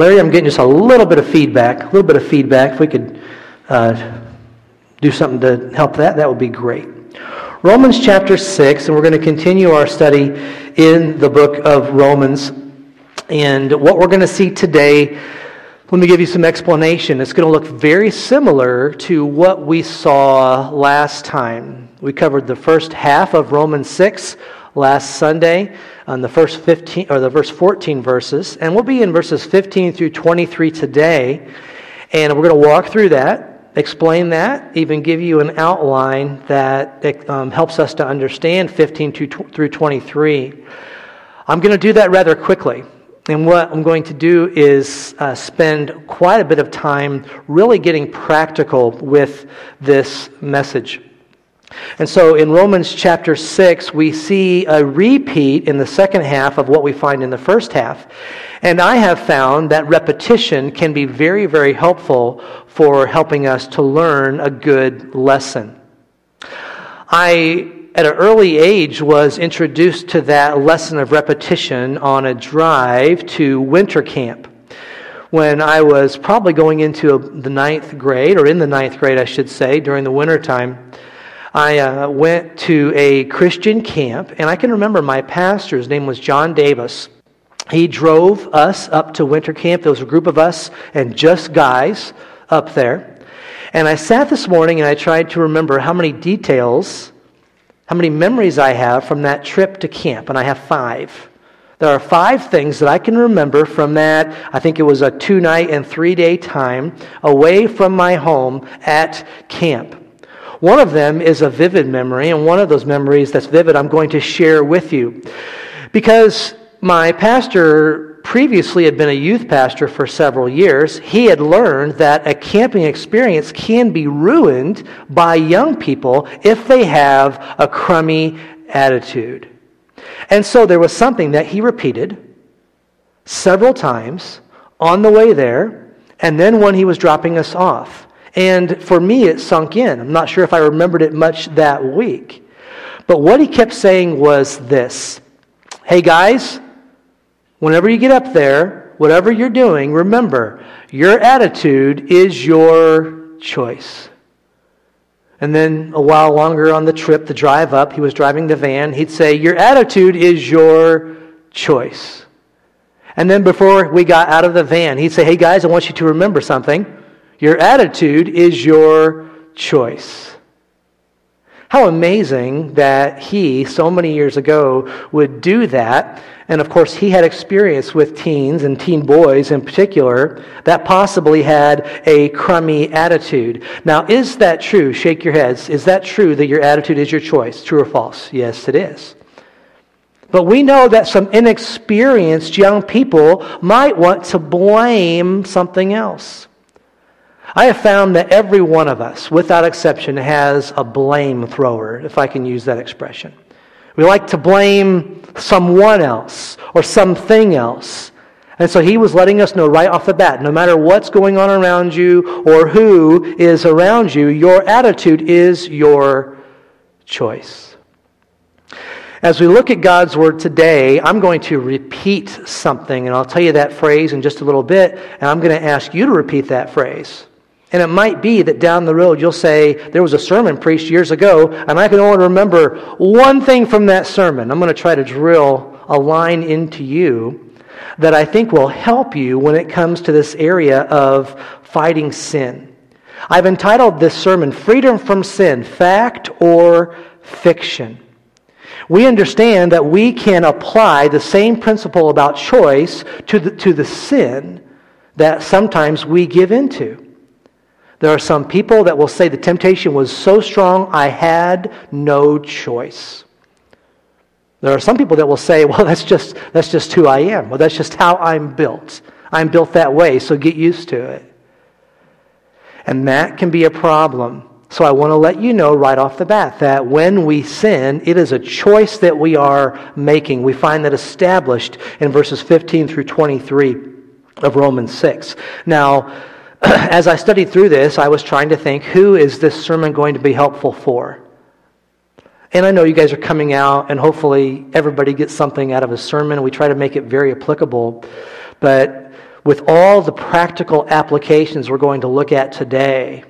Larry, I'm getting just a little bit of feedback. A little bit of feedback. If we could uh, do something to help that, that would be great. Romans chapter 6, and we're going to continue our study in the book of Romans. And what we're going to see today, let me give you some explanation. It's going to look very similar to what we saw last time. We covered the first half of Romans 6 last Sunday on the first 15 or the verse 14 verses, and we'll be in verses 15 through 23 today. And we're going to walk through that explain that, even give you an outline that um, helps us to understand 15 through 23. I'm going to do that rather quickly. And what I'm going to do is uh, spend quite a bit of time really getting practical with this message. And so in Romans chapter 6, we see a repeat in the second half of what we find in the first half. And I have found that repetition can be very, very helpful for helping us to learn a good lesson. I, at an early age, was introduced to that lesson of repetition on a drive to winter camp when I was probably going into the ninth grade, or in the ninth grade, I should say, during the winter time. I uh, went to a Christian camp, and I can remember my pastor, his name was John Davis. He drove us up to winter camp. There was a group of us and just guys up there. And I sat this morning and I tried to remember how many details, how many memories I have from that trip to camp, and I have five. There are five things that I can remember from that. I think it was a two night and three day time away from my home at camp. One of them is a vivid memory, and one of those memories that's vivid I'm going to share with you. Because my pastor previously had been a youth pastor for several years. He had learned that a camping experience can be ruined by young people if they have a crummy attitude. And so there was something that he repeated several times on the way there, and then when he was dropping us off. And for me, it sunk in. I'm not sure if I remembered it much that week. But what he kept saying was this Hey, guys, whenever you get up there, whatever you're doing, remember, your attitude is your choice. And then a while longer on the trip, the drive up, he was driving the van, he'd say, Your attitude is your choice. And then before we got out of the van, he'd say, Hey, guys, I want you to remember something. Your attitude is your choice. How amazing that he, so many years ago, would do that. And of course, he had experience with teens and teen boys in particular that possibly had a crummy attitude. Now, is that true? Shake your heads. Is that true that your attitude is your choice? True or false? Yes, it is. But we know that some inexperienced young people might want to blame something else. I have found that every one of us, without exception, has a blame thrower, if I can use that expression. We like to blame someone else or something else. And so he was letting us know right off the bat no matter what's going on around you or who is around you, your attitude is your choice. As we look at God's Word today, I'm going to repeat something, and I'll tell you that phrase in just a little bit, and I'm going to ask you to repeat that phrase. And it might be that down the road you'll say, There was a sermon preached years ago, and I can only remember one thing from that sermon. I'm going to try to drill a line into you that I think will help you when it comes to this area of fighting sin. I've entitled this sermon, Freedom from Sin Fact or Fiction. We understand that we can apply the same principle about choice to the, to the sin that sometimes we give into. There are some people that will say the temptation was so strong, I had no choice. There are some people that will say, well, that's just, that's just who I am. Well, that's just how I'm built. I'm built that way, so get used to it. And that can be a problem. So I want to let you know right off the bat that when we sin, it is a choice that we are making. We find that established in verses 15 through 23 of Romans 6. Now, as I studied through this, I was trying to think who is this sermon going to be helpful for? And I know you guys are coming out, and hopefully everybody gets something out of a sermon. We try to make it very applicable. But with all the practical applications we're going to look at today,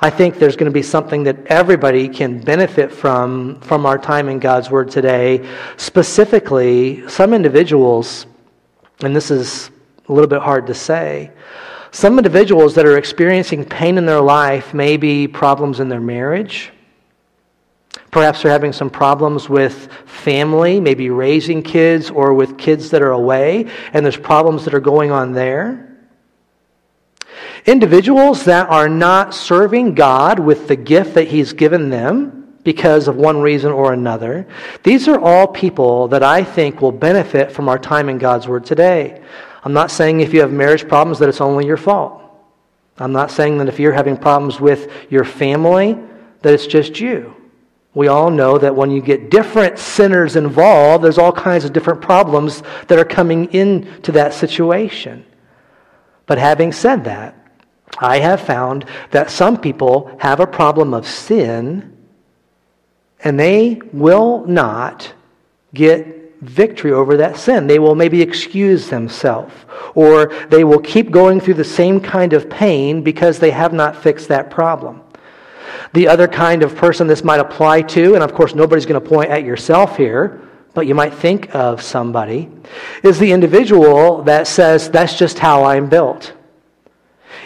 I think there's going to be something that everybody can benefit from from our time in God's Word today. Specifically, some individuals, and this is a little bit hard to say, some individuals that are experiencing pain in their life may be problems in their marriage. Perhaps they're having some problems with family, maybe raising kids or with kids that are away, and there's problems that are going on there. Individuals that are not serving God with the gift that He's given them because of one reason or another, these are all people that I think will benefit from our time in God's Word today. I'm not saying if you have marriage problems that it's only your fault. I'm not saying that if you're having problems with your family, that it's just you. We all know that when you get different sinners involved, there's all kinds of different problems that are coming into that situation. But having said that, I have found that some people have a problem of sin and they will not get victory over that sin. They will maybe excuse themselves or they will keep going through the same kind of pain because they have not fixed that problem. The other kind of person this might apply to, and of course, nobody's going to point at yourself here, but you might think of somebody, is the individual that says, That's just how I'm built.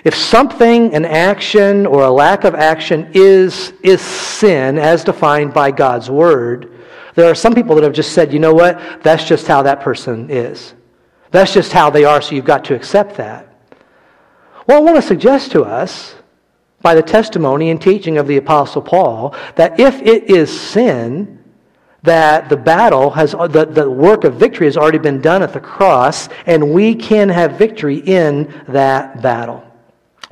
If something, an action or a lack of action is, is sin as defined by God's word, there are some people that have just said, you know what, that's just how that person is. That's just how they are, so you've got to accept that. Well, I want to suggest to us, by the testimony and teaching of the Apostle Paul, that if it is sin, that the battle has, the, the work of victory has already been done at the cross, and we can have victory in that battle.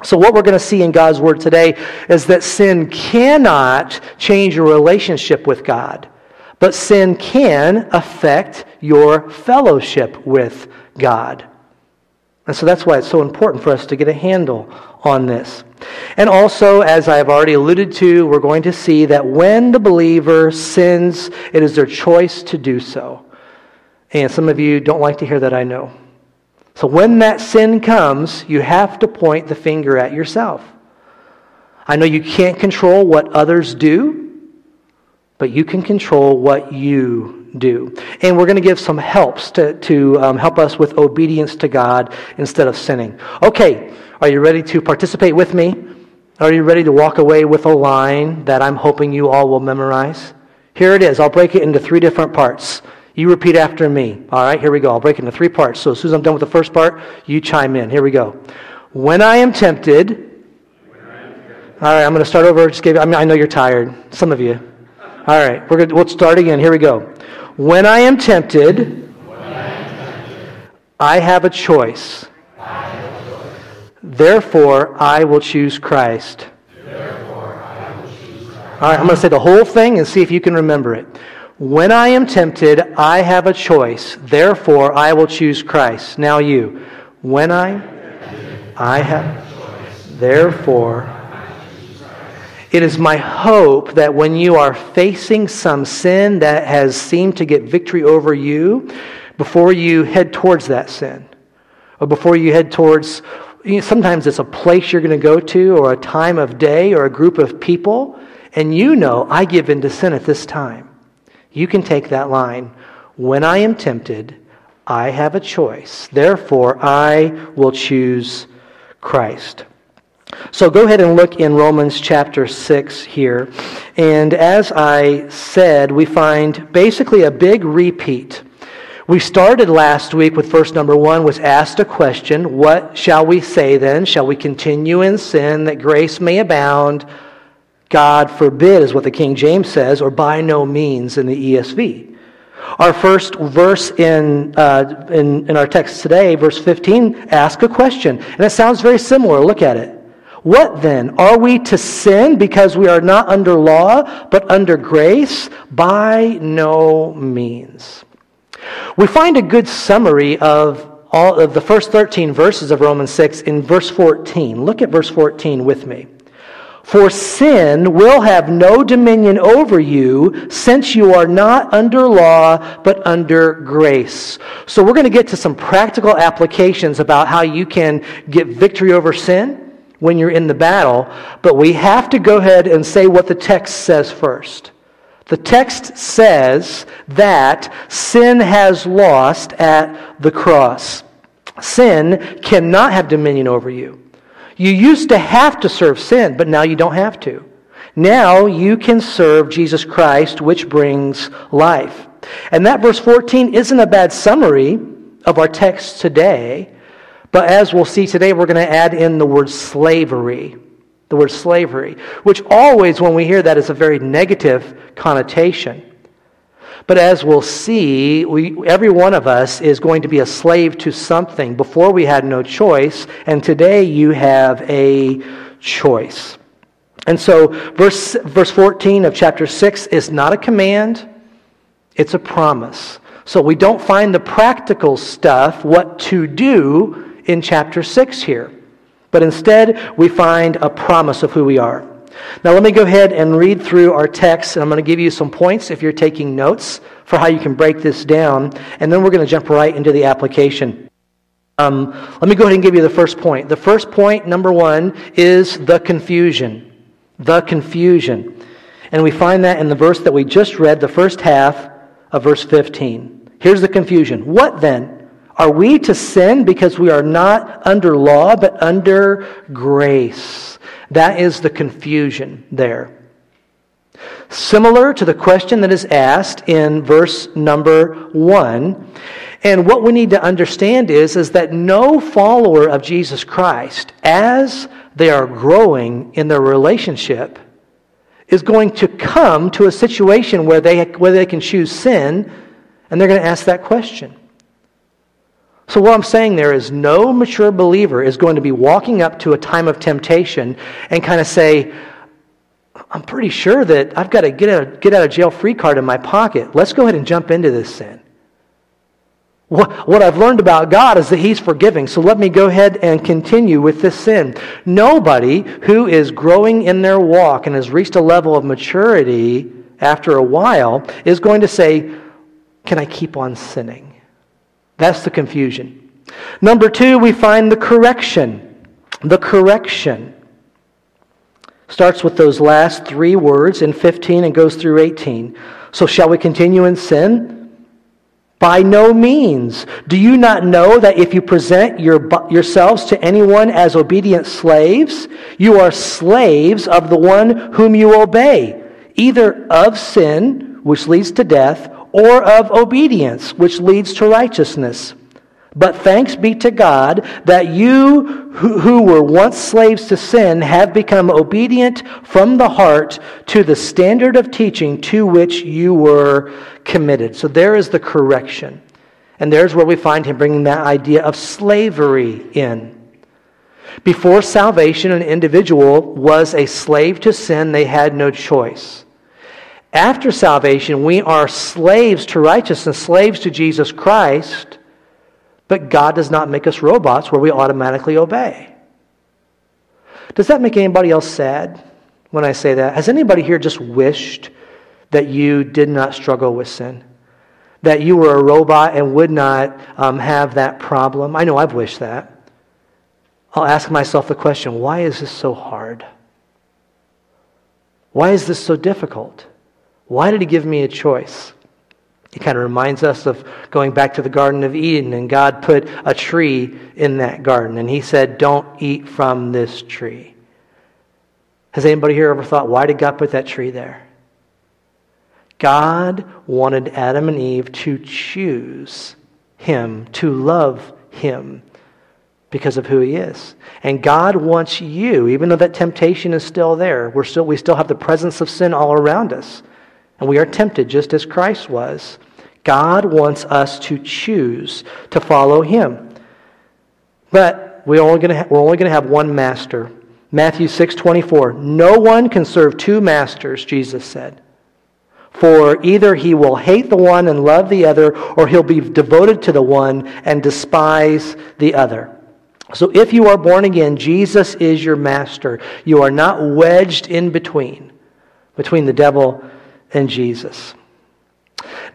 So, what we're going to see in God's Word today is that sin cannot change your relationship with God, but sin can affect your fellowship with God. And so that's why it's so important for us to get a handle on this. And also, as I have already alluded to, we're going to see that when the believer sins, it is their choice to do so. And some of you don't like to hear that, I know. So when that sin comes, you have to point the finger at yourself. I know you can't control what others do, but you can control what you do. And we're going to give some helps to, to um, help us with obedience to God instead of sinning. Okay, are you ready to participate with me? Are you ready to walk away with a line that I'm hoping you all will memorize? Here it is. I'll break it into three different parts. You repeat after me. All right, here we go. I'll break it into three parts. So as soon as I'm done with the first part, you chime in. Here we go. When I am tempted, all right, I'm going to start over. Just give. I mean, I know you're tired. Some of you. All right, we're. To, we'll start again. Here we go. When I am tempted, I have a choice. Therefore, I will choose Christ. All right, I'm going to say the whole thing and see if you can remember it. When I am tempted, I have a choice. Therefore, I will choose Christ. Now you. When I, I have, therefore, it is my hope that when you are facing some sin that has seemed to get victory over you, before you head towards that sin, or before you head towards, you know, sometimes it's a place you're going to go to, or a time of day, or a group of people, and you know, I give in to sin at this time. You can take that line. When I am tempted, I have a choice. Therefore, I will choose Christ. So go ahead and look in Romans chapter 6 here. And as I said, we find basically a big repeat. We started last week with verse number one, was asked a question What shall we say then? Shall we continue in sin that grace may abound? God forbid, is what the King James says, or by no means in the ESV. Our first verse in, uh, in, in our text today, verse 15, asks a question. And it sounds very similar. Look at it. What then? Are we to sin because we are not under law, but under grace? By no means. We find a good summary of all of the first 13 verses of Romans 6 in verse 14. Look at verse 14 with me. For sin will have no dominion over you, since you are not under law, but under grace. So, we're going to get to some practical applications about how you can get victory over sin when you're in the battle, but we have to go ahead and say what the text says first. The text says that sin has lost at the cross. Sin cannot have dominion over you. You used to have to serve sin, but now you don't have to. Now you can serve Jesus Christ, which brings life. And that verse 14 isn't a bad summary of our text today, but as we'll see today, we're going to add in the word slavery. The word slavery, which always, when we hear that, is a very negative connotation. But as we'll see, we, every one of us is going to be a slave to something. Before we had no choice, and today you have a choice. And so, verse, verse 14 of chapter 6 is not a command, it's a promise. So, we don't find the practical stuff, what to do, in chapter 6 here. But instead, we find a promise of who we are. Now, let me go ahead and read through our text, and I'm going to give you some points if you're taking notes for how you can break this down, and then we're going to jump right into the application. Um, let me go ahead and give you the first point. The first point, number one, is the confusion. The confusion. And we find that in the verse that we just read, the first half of verse 15. Here's the confusion. What then? Are we to sin because we are not under law, but under grace? That is the confusion there. Similar to the question that is asked in verse number one. And what we need to understand is, is that no follower of Jesus Christ, as they are growing in their relationship, is going to come to a situation where they, where they can choose sin, and they're going to ask that question. So, what I'm saying there is no mature believer is going to be walking up to a time of temptation and kind of say, I'm pretty sure that I've got a get out, get out of jail free card in my pocket. Let's go ahead and jump into this sin. What, what I've learned about God is that He's forgiving. So let me go ahead and continue with this sin. Nobody who is growing in their walk and has reached a level of maturity after a while is going to say, Can I keep on sinning? That's the confusion. Number two, we find the correction. The correction starts with those last three words in 15 and goes through 18. So, shall we continue in sin? By no means. Do you not know that if you present your, yourselves to anyone as obedient slaves, you are slaves of the one whom you obey, either of sin, which leads to death, or of obedience, which leads to righteousness. But thanks be to God that you who were once slaves to sin have become obedient from the heart to the standard of teaching to which you were committed. So there is the correction. And there's where we find him bringing that idea of slavery in. Before salvation, an individual was a slave to sin, they had no choice. After salvation, we are slaves to righteousness, slaves to Jesus Christ, but God does not make us robots where we automatically obey. Does that make anybody else sad when I say that? Has anybody here just wished that you did not struggle with sin? That you were a robot and would not um, have that problem? I know I've wished that. I'll ask myself the question why is this so hard? Why is this so difficult? Why did he give me a choice? It kind of reminds us of going back to the Garden of Eden, and God put a tree in that garden, and He said, Don't eat from this tree. Has anybody here ever thought, why did God put that tree there? God wanted Adam and Eve to choose Him, to love Him because of who He is. And God wants you, even though that temptation is still there, we're still, we still have the presence of sin all around us and we are tempted just as Christ was. God wants us to choose to follow him. But we're only going to have one master. Matthew 6:24. No one can serve two masters, Jesus said. For either he will hate the one and love the other, or he'll be devoted to the one and despise the other. So if you are born again, Jesus is your master. You are not wedged in between, between the devil and Jesus.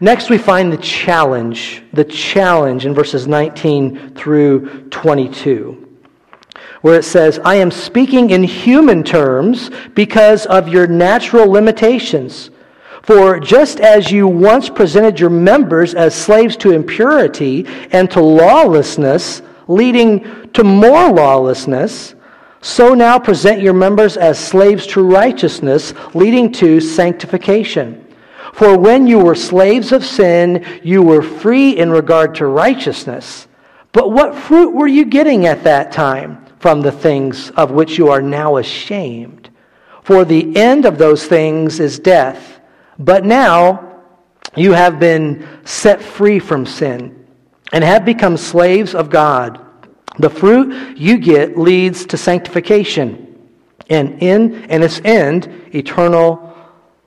Next, we find the challenge, the challenge in verses 19 through 22, where it says, I am speaking in human terms because of your natural limitations. For just as you once presented your members as slaves to impurity and to lawlessness, leading to more lawlessness, so now present your members as slaves to righteousness, leading to sanctification. For when you were slaves of sin, you were free in regard to righteousness. But what fruit were you getting at that time from the things of which you are now ashamed? For the end of those things is death. But now you have been set free from sin and have become slaves of God. The fruit you get leads to sanctification, and in and its end, eternal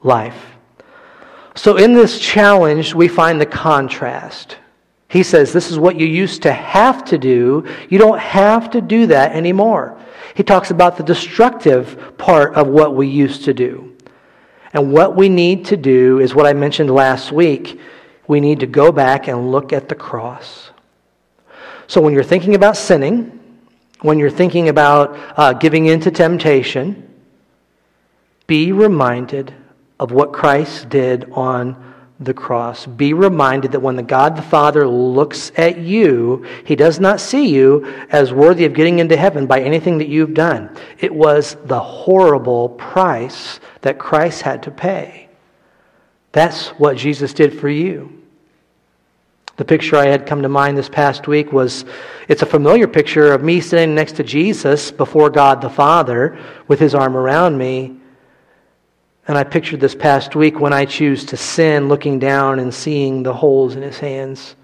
life. So in this challenge, we find the contrast. He says, This is what you used to have to do. You don't have to do that anymore. He talks about the destructive part of what we used to do. And what we need to do is what I mentioned last week. We need to go back and look at the cross. So when you're thinking about sinning, when you're thinking about uh, giving in to temptation, be reminded of what Christ did on the cross. Be reminded that when the God the Father looks at you, he does not see you as worthy of getting into heaven by anything that you've done. It was the horrible price that Christ had to pay. That's what Jesus did for you. The picture I had come to mind this past week was it's a familiar picture of me sitting next to Jesus before God the Father with his arm around me and I pictured this past week when I choose to sin, looking down and seeing the holes in his hands.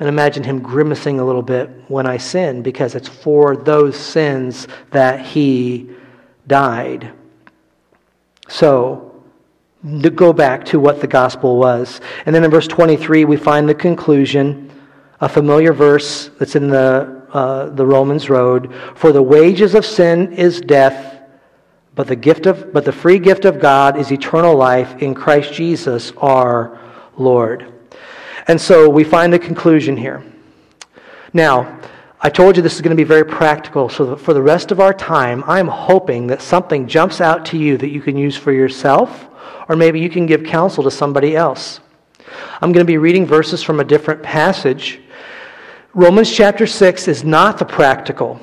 And imagine him grimacing a little bit when I sin because it's for those sins that he died. So, to go back to what the gospel was. And then in verse 23, we find the conclusion, a familiar verse that's in the, uh, the Romans Road. For the wages of sin is death but the gift of but the free gift of God is eternal life in Christ Jesus our Lord. And so we find the conclusion here. Now, I told you this is going to be very practical. So for the rest of our time, I'm hoping that something jumps out to you that you can use for yourself, or maybe you can give counsel to somebody else. I'm going to be reading verses from a different passage. Romans chapter 6 is not the practical.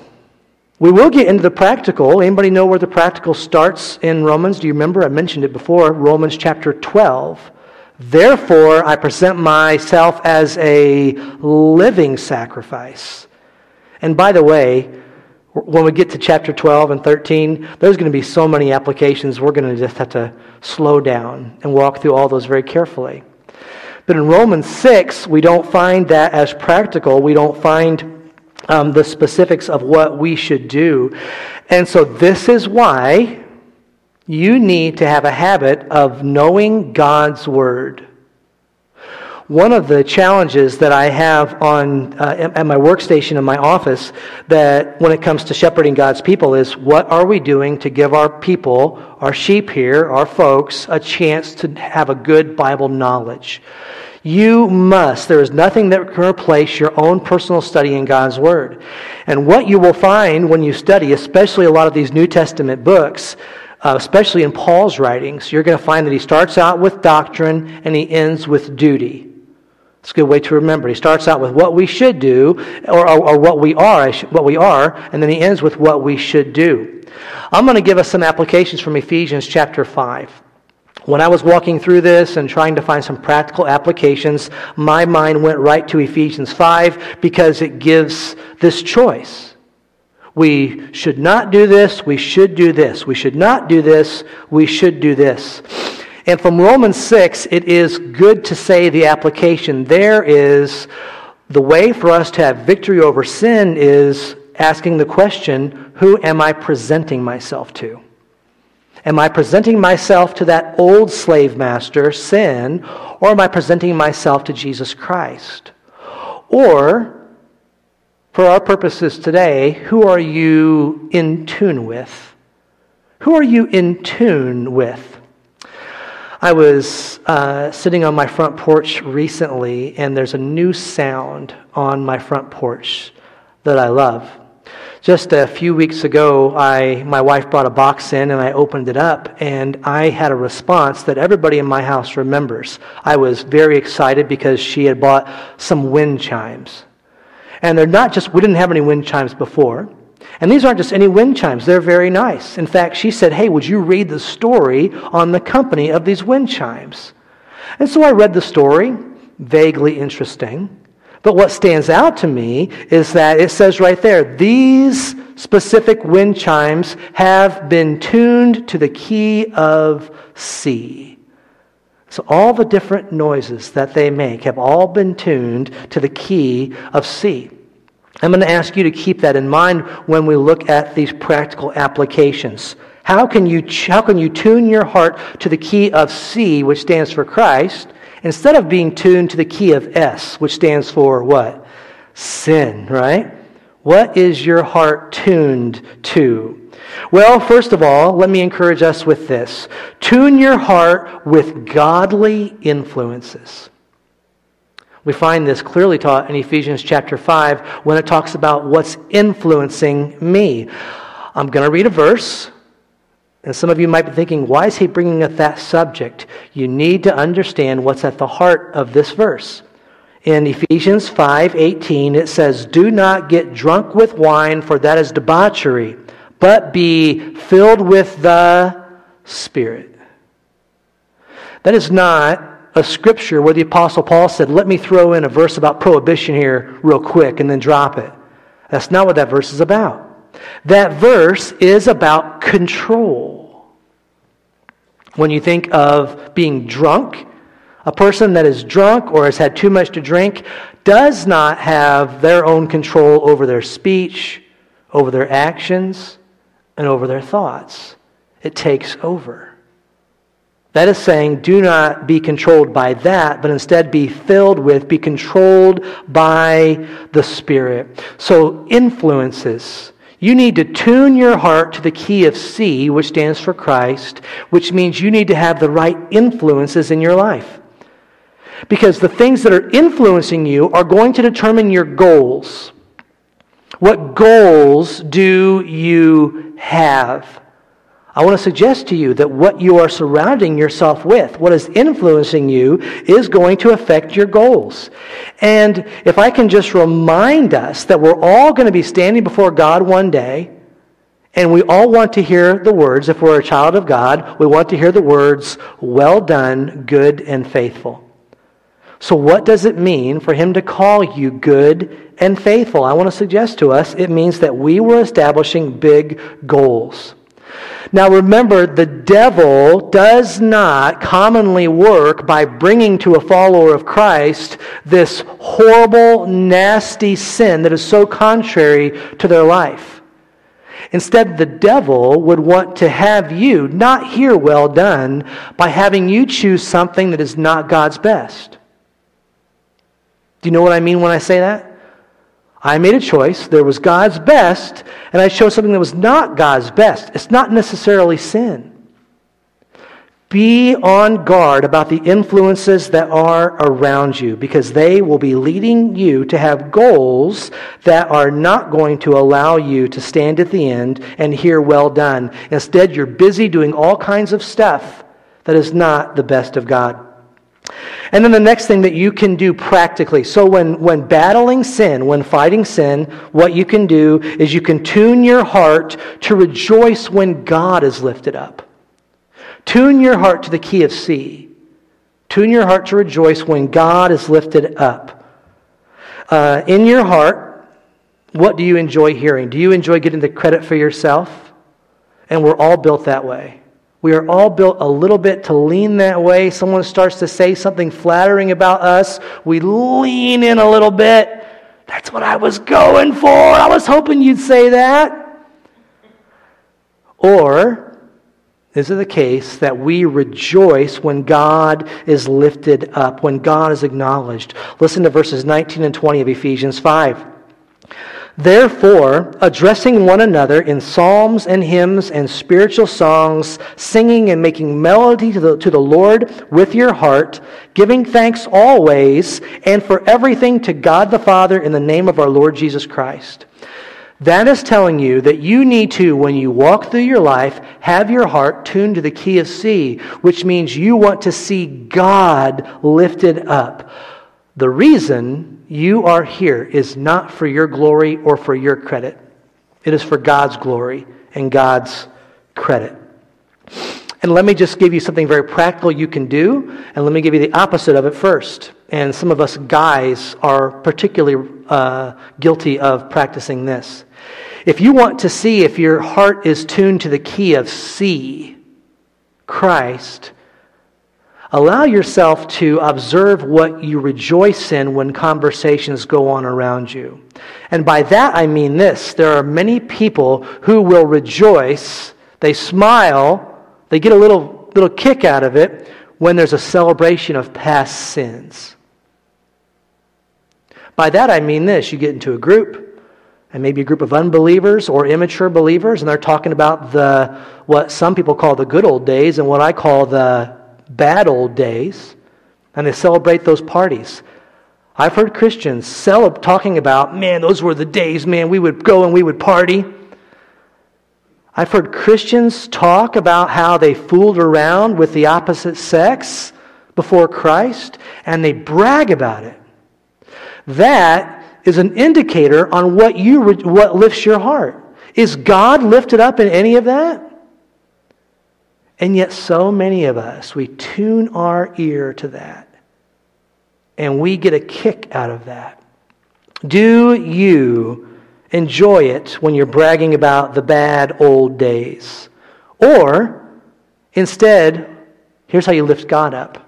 We will get into the practical. Anybody know where the practical starts in Romans? Do you remember? I mentioned it before. Romans chapter 12. Therefore, I present myself as a living sacrifice. And by the way, when we get to chapter 12 and 13, there's going to be so many applications, we're going to just have to slow down and walk through all those very carefully. But in Romans 6, we don't find that as practical. We don't find um, the specifics of what we should do. And so, this is why you need to have a habit of knowing God's Word. One of the challenges that I have on uh, at my workstation in my office that when it comes to shepherding God's people is what are we doing to give our people, our sheep here, our folks, a chance to have a good Bible knowledge? You must. There is nothing that can replace your own personal study in God's Word. And what you will find when you study, especially a lot of these New Testament books, uh, especially in Paul's writings, you're going to find that he starts out with doctrine and he ends with duty. It's a good way to remember. He starts out with what we should do, or, or, or what we are, what we are, and then he ends with what we should do. I'm going to give us some applications from Ephesians chapter 5. When I was walking through this and trying to find some practical applications, my mind went right to Ephesians 5 because it gives this choice. We should not do this, we should do this. We should not do this, we should do this. And from Romans 6, it is good to say the application there is the way for us to have victory over sin is asking the question who am I presenting myself to? Am I presenting myself to that old slave master, sin, or am I presenting myself to Jesus Christ? Or for our purposes today, who are you in tune with? Who are you in tune with? I was uh, sitting on my front porch recently, and there's a new sound on my front porch that I love. Just a few weeks ago, I, my wife brought a box in and I opened it up, and I had a response that everybody in my house remembers. I was very excited because she had bought some wind chimes. And they're not just, we didn't have any wind chimes before. And these aren't just any wind chimes, they're very nice. In fact, she said, Hey, would you read the story on the company of these wind chimes? And so I read the story, vaguely interesting. But what stands out to me is that it says right there, these specific wind chimes have been tuned to the key of C. So all the different noises that they make have all been tuned to the key of C. I'm going to ask you to keep that in mind when we look at these practical applications. How can you, how can you tune your heart to the key of C, which stands for Christ, instead of being tuned to the key of S, which stands for what? Sin, right? What is your heart tuned to? Well, first of all, let me encourage us with this tune your heart with godly influences. We find this clearly taught in Ephesians chapter 5 when it talks about what's influencing me. I'm going to read a verse, and some of you might be thinking, why is he bringing up that subject? You need to understand what's at the heart of this verse. In Ephesians 5:18 it says, "Do not get drunk with wine, for that is debauchery, but be filled with the Spirit." That is not a scripture where the Apostle Paul said, Let me throw in a verse about prohibition here real quick and then drop it. That's not what that verse is about. That verse is about control. When you think of being drunk, a person that is drunk or has had too much to drink does not have their own control over their speech, over their actions, and over their thoughts. It takes over. That is saying, do not be controlled by that, but instead be filled with, be controlled by the Spirit. So, influences. You need to tune your heart to the key of C, which stands for Christ, which means you need to have the right influences in your life. Because the things that are influencing you are going to determine your goals. What goals do you have? I want to suggest to you that what you are surrounding yourself with, what is influencing you, is going to affect your goals. And if I can just remind us that we're all going to be standing before God one day, and we all want to hear the words, if we're a child of God, we want to hear the words, well done, good and faithful. So, what does it mean for him to call you good and faithful? I want to suggest to us it means that we were establishing big goals. Now remember, the devil does not commonly work by bringing to a follower of Christ this horrible, nasty sin that is so contrary to their life. Instead, the devil would want to have you not hear well done by having you choose something that is not God's best. Do you know what I mean when I say that? I made a choice. There was God's best, and I chose something that was not God's best. It's not necessarily sin. Be on guard about the influences that are around you because they will be leading you to have goals that are not going to allow you to stand at the end and hear well done. Instead, you're busy doing all kinds of stuff that is not the best of God. And then the next thing that you can do practically. So when, when battling sin, when fighting sin, what you can do is you can tune your heart to rejoice when God is lifted up. Tune your heart to the key of C. Tune your heart to rejoice when God is lifted up. Uh, in your heart, what do you enjoy hearing? Do you enjoy getting the credit for yourself? And we're all built that way. We are all built a little bit to lean that way. Someone starts to say something flattering about us. We lean in a little bit. That's what I was going for. I was hoping you'd say that. Or is it the case that we rejoice when God is lifted up, when God is acknowledged? Listen to verses 19 and 20 of Ephesians 5. Therefore, addressing one another in psalms and hymns and spiritual songs, singing and making melody to the, to the Lord with your heart, giving thanks always and for everything to God the Father in the name of our Lord Jesus Christ. That is telling you that you need to, when you walk through your life, have your heart tuned to the key of C, which means you want to see God lifted up. The reason you are here is not for your glory or for your credit. It is for God's glory and God's credit. And let me just give you something very practical you can do, and let me give you the opposite of it first. And some of us guys are particularly uh, guilty of practicing this. If you want to see if your heart is tuned to the key of C, Christ, Allow yourself to observe what you rejoice in when conversations go on around you. And by that I mean this there are many people who will rejoice, they smile, they get a little, little kick out of it when there's a celebration of past sins. By that I mean this you get into a group, and maybe a group of unbelievers or immature believers, and they're talking about the what some people call the good old days and what I call the bad old days, and they celebrate those parties. I've heard Christians celeb- talking about, man, those were the days, man, we would go and we would party. I've heard Christians talk about how they fooled around with the opposite sex before Christ, and they brag about it. That is an indicator on what, you, what lifts your heart. Is God lifted up in any of that? And yet, so many of us, we tune our ear to that. And we get a kick out of that. Do you enjoy it when you're bragging about the bad old days? Or, instead, here's how you lift God up.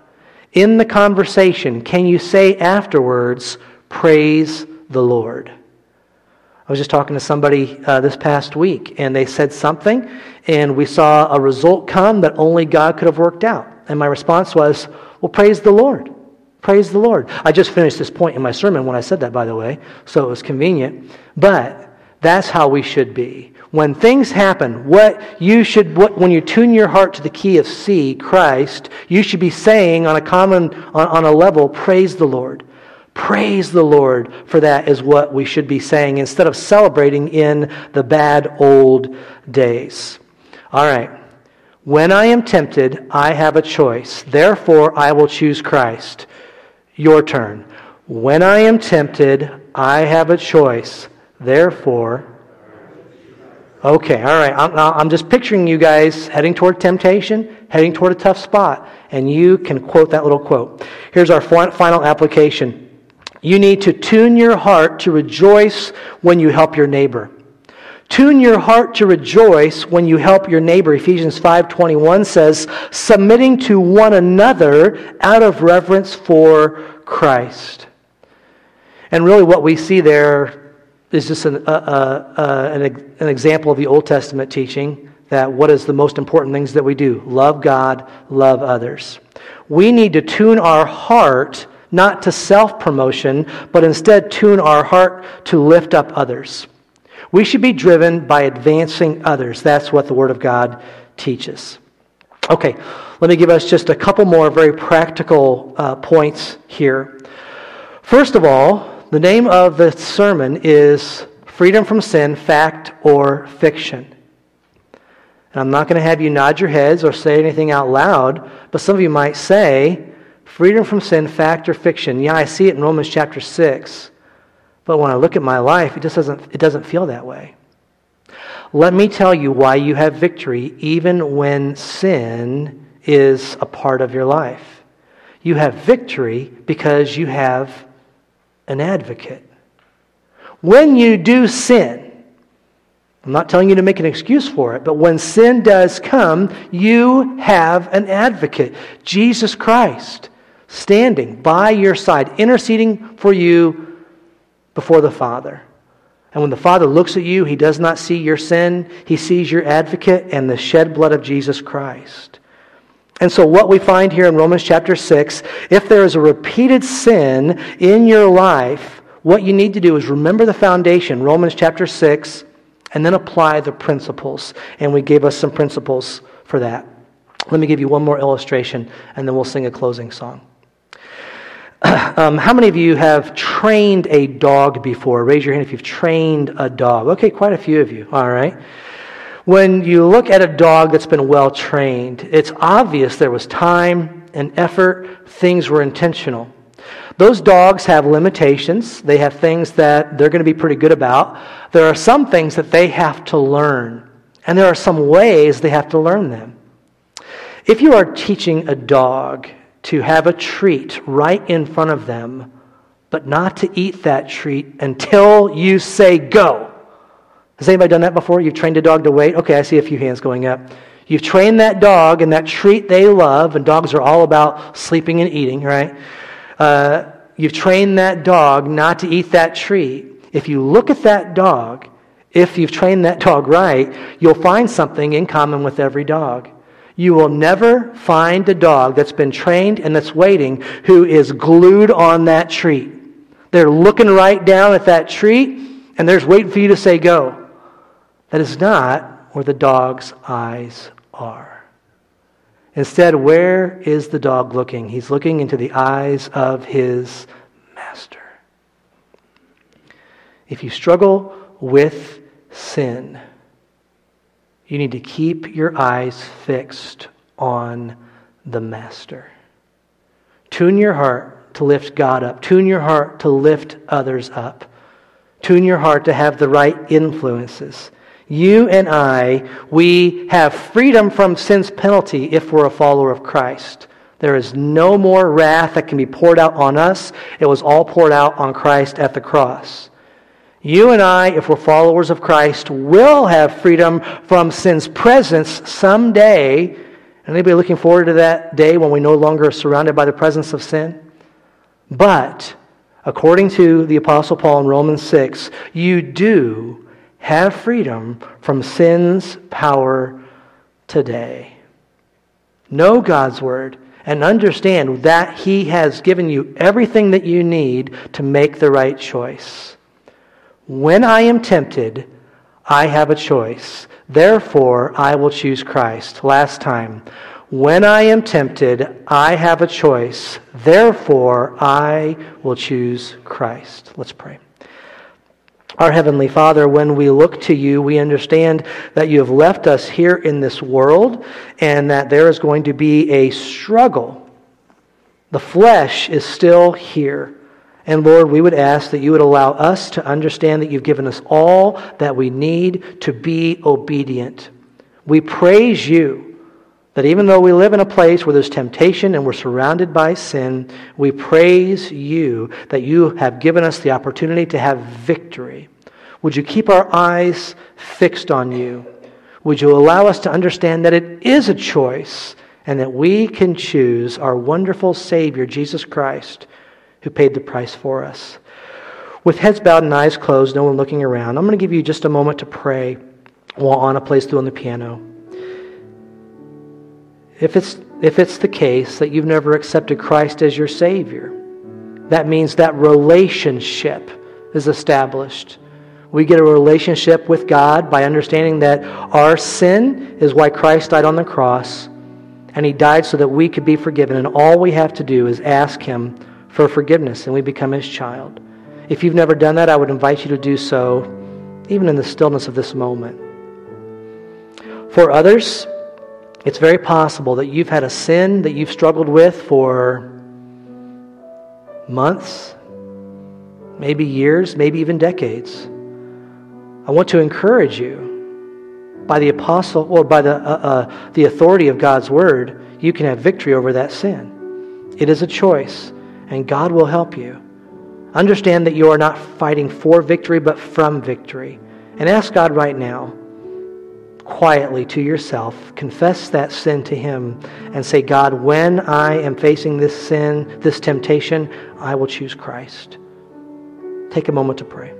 In the conversation, can you say afterwards, Praise the Lord? I was just talking to somebody uh, this past week, and they said something, and we saw a result come that only God could have worked out. And my response was, Well, praise the Lord. Praise the Lord. I just finished this point in my sermon when I said that, by the way, so it was convenient. But that's how we should be. When things happen, what you should, what, when you tune your heart to the key of C, Christ, you should be saying on a common, on, on a level, praise the Lord. Praise the Lord for that is what we should be saying instead of celebrating in the bad old days. All right. When I am tempted, I have a choice. Therefore, I will choose Christ. Your turn. When I am tempted, I have a choice. Therefore, okay, all right. I'm, I'm just picturing you guys heading toward temptation, heading toward a tough spot, and you can quote that little quote. Here's our final application. You need to tune your heart to rejoice when you help your neighbor. Tune your heart to rejoice when you help your neighbor. Ephesians 5:21 says, "Submitting to one another out of reverence for Christ." And really what we see there is just an, uh, uh, uh, an, an example of the Old Testament teaching that what is the most important things that we do? Love God, love others. We need to tune our heart not to self promotion, but instead tune our heart to lift up others. We should be driven by advancing others. That's what the Word of God teaches. Okay, let me give us just a couple more very practical uh, points here. First of all, the name of the sermon is Freedom from Sin, Fact or Fiction. And I'm not going to have you nod your heads or say anything out loud, but some of you might say, Freedom from sin, fact or fiction. Yeah, I see it in Romans chapter 6. But when I look at my life, it just doesn't, it doesn't feel that way. Let me tell you why you have victory even when sin is a part of your life. You have victory because you have an advocate. When you do sin, I'm not telling you to make an excuse for it, but when sin does come, you have an advocate, Jesus Christ standing by your side, interceding for you before the Father. And when the Father looks at you, he does not see your sin, he sees your advocate and the shed blood of Jesus Christ. And so, what we find here in Romans chapter 6 if there is a repeated sin in your life, what you need to do is remember the foundation, Romans chapter 6, and then apply the principles. And we gave us some principles for that. Let me give you one more illustration, and then we'll sing a closing song. Um, how many of you have trained a dog before? Raise your hand if you've trained a dog. Okay, quite a few of you. All right. When you look at a dog that's been well trained, it's obvious there was time and effort, things were intentional. Those dogs have limitations. They have things that they're going to be pretty good about. There are some things that they have to learn, and there are some ways they have to learn them. If you are teaching a dog to have a treat right in front of them, but not to eat that treat until you say go. Has anybody done that before? You've trained a dog to wait? Okay, I see a few hands going up. You've trained that dog and that treat they love, and dogs are all about sleeping and eating, right? Uh, you've trained that dog not to eat that treat. If you look at that dog, if you've trained that dog right, you'll find something in common with every dog. You will never find a dog that's been trained and that's waiting who is glued on that treat. They're looking right down at that treat and they're waiting for you to say go. That is not where the dog's eyes are. Instead, where is the dog looking? He's looking into the eyes of his master. If you struggle with sin, you need to keep your eyes fixed on the master. Tune your heart to lift God up. Tune your heart to lift others up. Tune your heart to have the right influences. You and I, we have freedom from sin's penalty if we're a follower of Christ. There is no more wrath that can be poured out on us. It was all poured out on Christ at the cross. You and I, if we're followers of Christ, will have freedom from sin's presence someday. Anybody looking forward to that day when we no longer are surrounded by the presence of sin? But, according to the Apostle Paul in Romans 6, you do have freedom from sin's power today. Know God's word and understand that He has given you everything that you need to make the right choice. When I am tempted, I have a choice. Therefore, I will choose Christ. Last time. When I am tempted, I have a choice. Therefore, I will choose Christ. Let's pray. Our Heavenly Father, when we look to you, we understand that you have left us here in this world and that there is going to be a struggle. The flesh is still here. And Lord, we would ask that you would allow us to understand that you've given us all that we need to be obedient. We praise you that even though we live in a place where there's temptation and we're surrounded by sin, we praise you that you have given us the opportunity to have victory. Would you keep our eyes fixed on you? Would you allow us to understand that it is a choice and that we can choose our wonderful Savior, Jesus Christ, who paid the price for us? With heads bowed and eyes closed, no one looking around, I'm going to give you just a moment to pray while Anna plays through on the piano. If it's, if it's the case that you've never accepted Christ as your Savior, that means that relationship is established. We get a relationship with God by understanding that our sin is why Christ died on the cross, and He died so that we could be forgiven. And all we have to do is ask Him for forgiveness, and we become His child. If you've never done that, I would invite you to do so, even in the stillness of this moment. For others, it's very possible that you've had a sin that you've struggled with for months, maybe years, maybe even decades. I want to encourage you by the apostle or by the, uh, uh, the authority of God's word, you can have victory over that sin. It is a choice, and God will help you. Understand that you are not fighting for victory, but from victory. And ask God right now quietly to yourself, confess that sin to Him, and say, God, when I am facing this sin, this temptation, I will choose Christ. Take a moment to pray.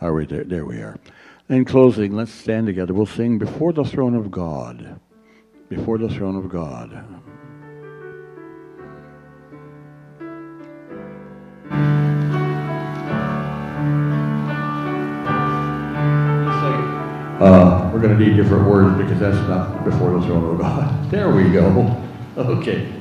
Are we there? There we are. In closing, let's stand together. We'll sing Before the Throne of God. Before the Throne of God. Uh, we're going to need different words because that's not before the throne of God. There we go. Okay.